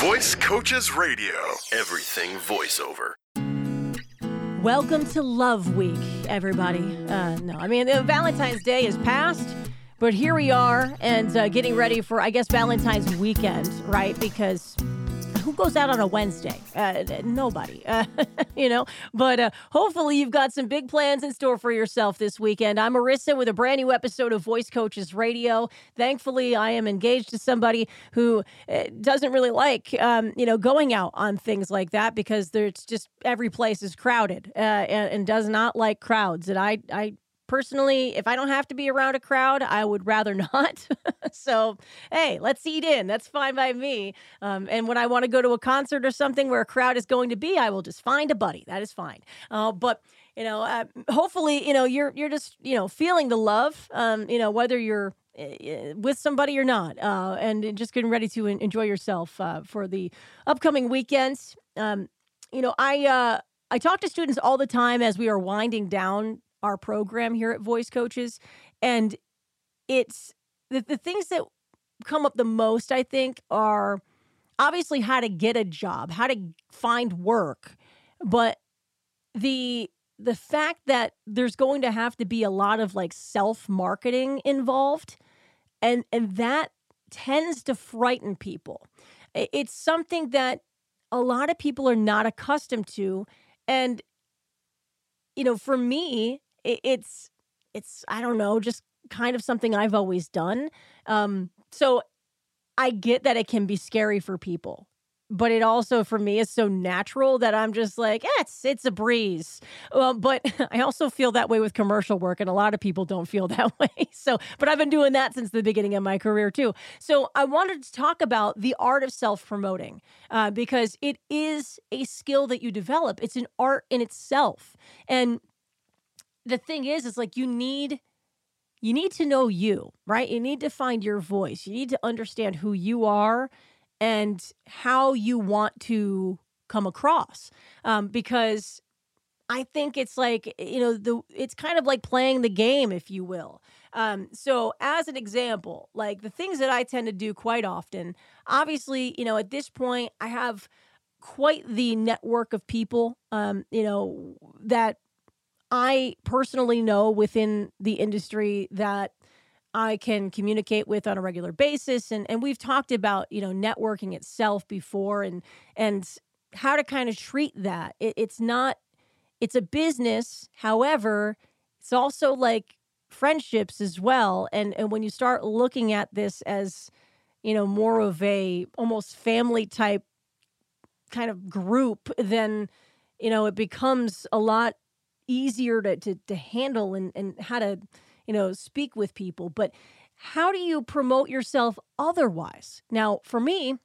Voice Coaches Radio. Everything voiceover. Welcome to Love Week, everybody. Uh, no, I mean, uh, Valentine's Day is past, but here we are and uh, getting ready for, I guess, Valentine's weekend, right? Because who goes out on a Wednesday? Uh, nobody, uh, you know. But uh, hopefully, you've got some big plans in store for yourself this weekend. I'm Marissa with a brand new episode of Voice Coaches Radio. Thankfully, I am engaged to somebody who uh, doesn't really like, um, you know, going out on things like that because there's just every place is crowded uh, and, and does not like crowds. And I, I personally, if I don't have to be around a crowd, I would rather not. so, hey, let's eat in. That's fine by me. Um, and when I want to go to a concert or something where a crowd is going to be, I will just find a buddy. That is fine. Uh, but you know, uh, hopefully, you know, you're you're just you know feeling the love. Um, you know, whether you're uh, with somebody or not, uh, and just getting ready to enjoy yourself uh, for the upcoming weekends. Um, you know, I uh, I talk to students all the time as we are winding down our program here at Voice Coaches. And it's the, the things that come up the most, I think, are obviously how to get a job, how to find work, but the the fact that there's going to have to be a lot of like self-marketing involved and and that tends to frighten people. It's something that a lot of people are not accustomed to and you know, for me, it, it's it's I don't know, just kind of something I've always done. Um, so I get that it can be scary for people, but it also for me is so natural that I'm just like, eh, it's it's a breeze. Well, but I also feel that way with commercial work, and a lot of people don't feel that way. So, but I've been doing that since the beginning of my career too. So I wanted to talk about the art of self promoting uh, because it is a skill that you develop. It's an art in itself, and the thing is, it's like you need you need to know you, right? You need to find your voice. You need to understand who you are and how you want to come across. Um, because I think it's like, you know, the it's kind of like playing the game, if you will. Um, so as an example, like the things that I tend to do quite often, obviously, you know, at this point, I have quite the network of people, um, you know, that I personally know within the industry that I can communicate with on a regular basis and and we've talked about, you know, networking itself before and and how to kind of treat that. It, it's not it's a business, however, it's also like friendships as well and and when you start looking at this as you know more of a almost family type kind of group then you know it becomes a lot easier to, to, to handle and, and how to, you know, speak with people. But how do you promote yourself otherwise? Now, for me,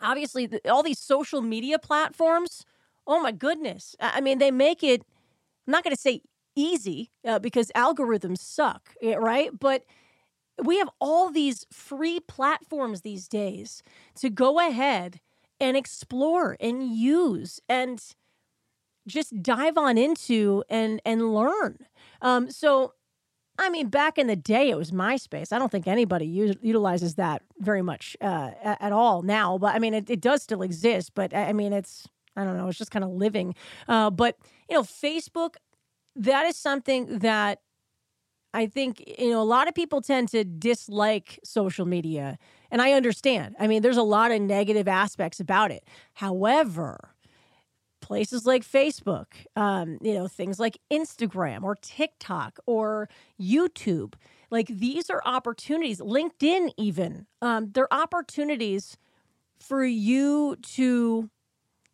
obviously, the, all these social media platforms, oh my goodness. I mean, they make it, I'm not going to say easy uh, because algorithms suck, eh, right? But we have all these free platforms these days to go ahead and explore and use. And just dive on into and and learn. Um, so, I mean, back in the day, it was MySpace. I don't think anybody u- utilizes that very much uh, at, at, all now. But I mean, it, it, does still exist. But I mean, it's I don't know. It's just kind of living. Uh, but you know, Facebook. That is something that I think, you know, a lot of people tend to dislike social media. And I understand. I mean, there's a lot of negative aspects about it. However, places like Facebook, um, you know, things like Instagram or TikTok or YouTube. Like these are opportunities, LinkedIn, even. Um, they're opportunities for you to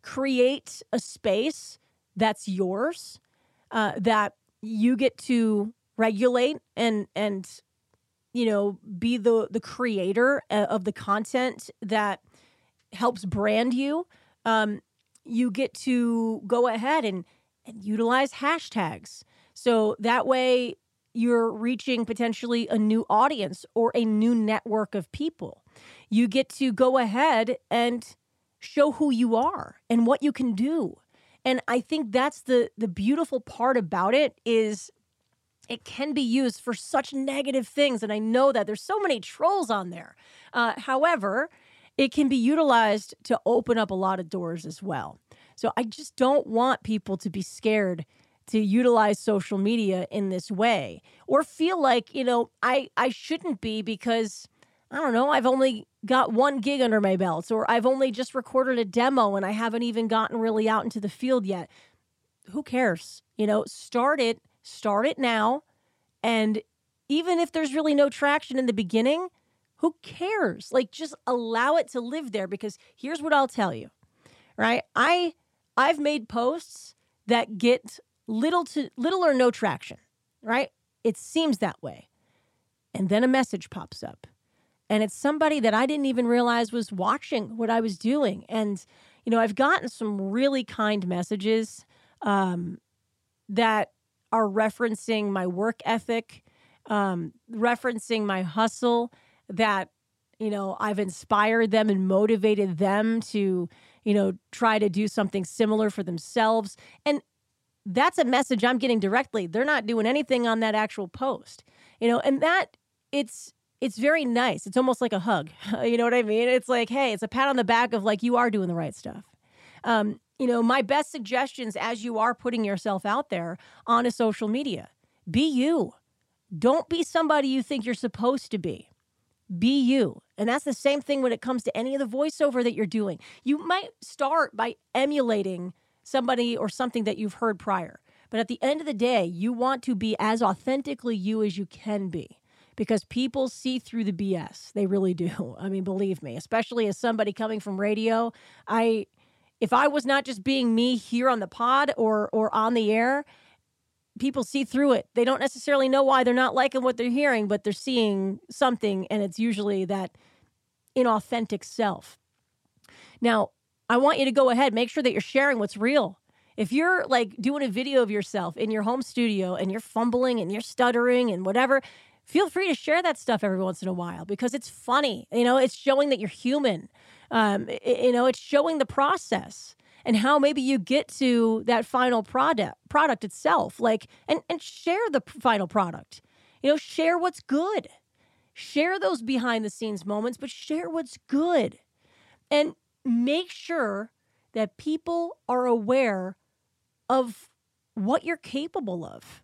create a space that's yours, uh, that you get to regulate and and you know be the the creator uh, of the content that helps brand you um, you get to go ahead and, and utilize hashtags. So that way you're reaching potentially a new audience or a new network of people. You get to go ahead and show who you are and what you can do. And I think that's the the beautiful part about it is it can be used for such negative things and i know that there's so many trolls on there uh, however it can be utilized to open up a lot of doors as well. So I just don't want people to be scared to utilize social media in this way or feel like, you know, I I shouldn't be because I don't know, I've only got one gig under my belt or I've only just recorded a demo and I haven't even gotten really out into the field yet. Who cares? You know, start it, start it now. And even if there's really no traction in the beginning, who cares? Like just allow it to live there because here's what I'll tell you. Right? I I've made posts that get little to little or no traction, right? It seems that way. And then a message pops up. And it's somebody that I didn't even realize was watching what I was doing. And, you know, I've gotten some really kind messages um, that are referencing my work ethic, um, referencing my hustle, that, you know, I've inspired them and motivated them to, you know, try to do something similar for themselves. And that's a message I'm getting directly. They're not doing anything on that actual post, you know, and that it's it's very nice. It's almost like a hug. you know what I mean? It's like, hey, it's a pat on the back of like you are doing the right stuff. Um, you know, my best suggestions as you are putting yourself out there on a social media, be you. Don't be somebody you think you're supposed to be. Be you. And that's the same thing when it comes to any of the voiceover that you're doing. You might start by emulating somebody or something that you've heard prior. But at the end of the day, you want to be as authentically you as you can be because people see through the BS. They really do. I mean, believe me, especially as somebody coming from radio, I if I was not just being me here on the pod or or on the air, people see through it. They don't necessarily know why they're not liking what they're hearing, but they're seeing something and it's usually that inauthentic self. Now, I want you to go ahead, make sure that you're sharing what's real. If you're like doing a video of yourself in your home studio and you're fumbling and you're stuttering and whatever, feel free to share that stuff every once in a while because it's funny. You know, it's showing that you're human. Um, you know, it's showing the process and how maybe you get to that final product product itself. Like, and and share the final product. You know, share what's good. Share those behind the scenes moments, but share what's good. And make sure that people are aware of what you're capable of.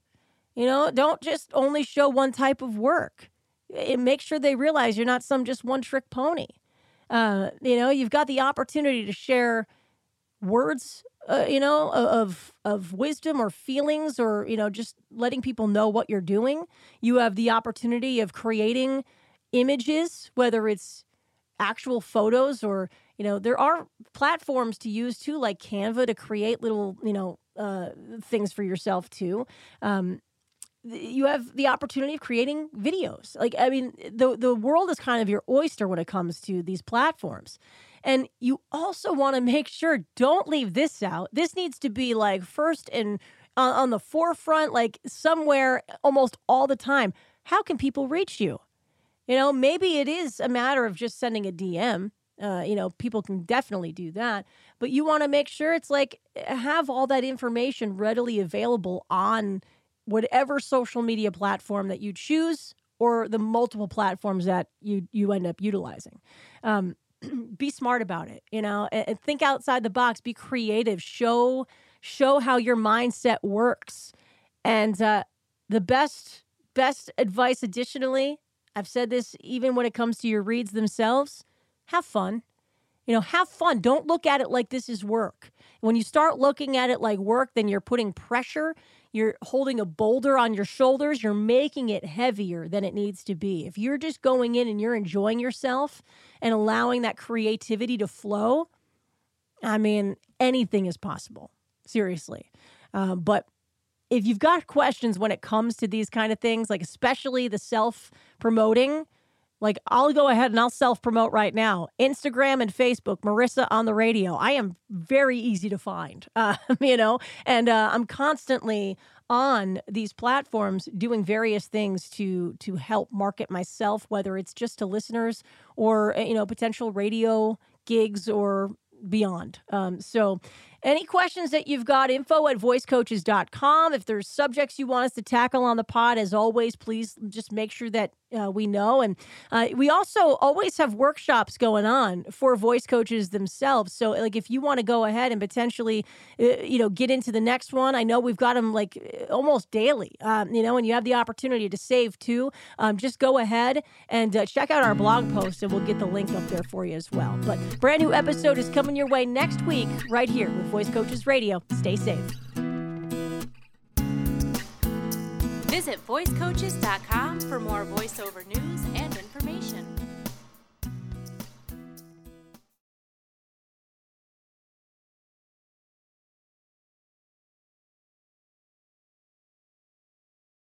You know, don't just only show one type of work. It make sure they realize you're not some just one trick pony. Uh, you know, you've got the opportunity to share words, uh, you know, of of wisdom or feelings, or you know, just letting people know what you're doing. You have the opportunity of creating images, whether it's actual photos or you know there are platforms to use too like canva to create little you know uh, things for yourself too. Um, you have the opportunity of creating videos. Like i mean the the world is kind of your oyster when it comes to these platforms and you also want to make sure don't leave this out this needs to be like first and uh, on the forefront like somewhere almost all the time how can people reach you you know, maybe it is a matter of just sending a DM. Uh, you know, people can definitely do that, but you want to make sure it's like have all that information readily available on whatever social media platform that you choose or the multiple platforms that you you end up utilizing. Um, be smart about it, you know, and, and think outside the box. Be creative. Show show how your mindset works, and uh, the best best advice. Additionally, I've said this even when it comes to your reads themselves. Have fun. You know, have fun. Don't look at it like this is work. When you start looking at it like work, then you're putting pressure. You're holding a boulder on your shoulders. You're making it heavier than it needs to be. If you're just going in and you're enjoying yourself and allowing that creativity to flow, I mean, anything is possible. Seriously. Uh, but if you've got questions when it comes to these kind of things, like especially the self promoting, like I'll go ahead and I'll self promote right now. Instagram and Facebook, Marissa on the radio. I am very easy to find, uh, you know, and uh, I'm constantly on these platforms doing various things to to help market myself, whether it's just to listeners or uh, you know potential radio gigs or beyond. Um, so any questions that you've got, info at voicecoaches.com. If there's subjects you want us to tackle on the pod, as always, please just make sure that uh, we know. And uh, we also always have workshops going on for voice coaches themselves. So, like, if you want to go ahead and potentially, uh, you know, get into the next one, I know we've got them like almost daily, um, you know, and you have the opportunity to save too. Um, just go ahead and uh, check out our blog post, and we'll get the link up there for you as well. But brand new episode is coming your way next week, right here Voice Coaches Radio. Stay safe. Visit voicecoaches.com for more voiceover news and information.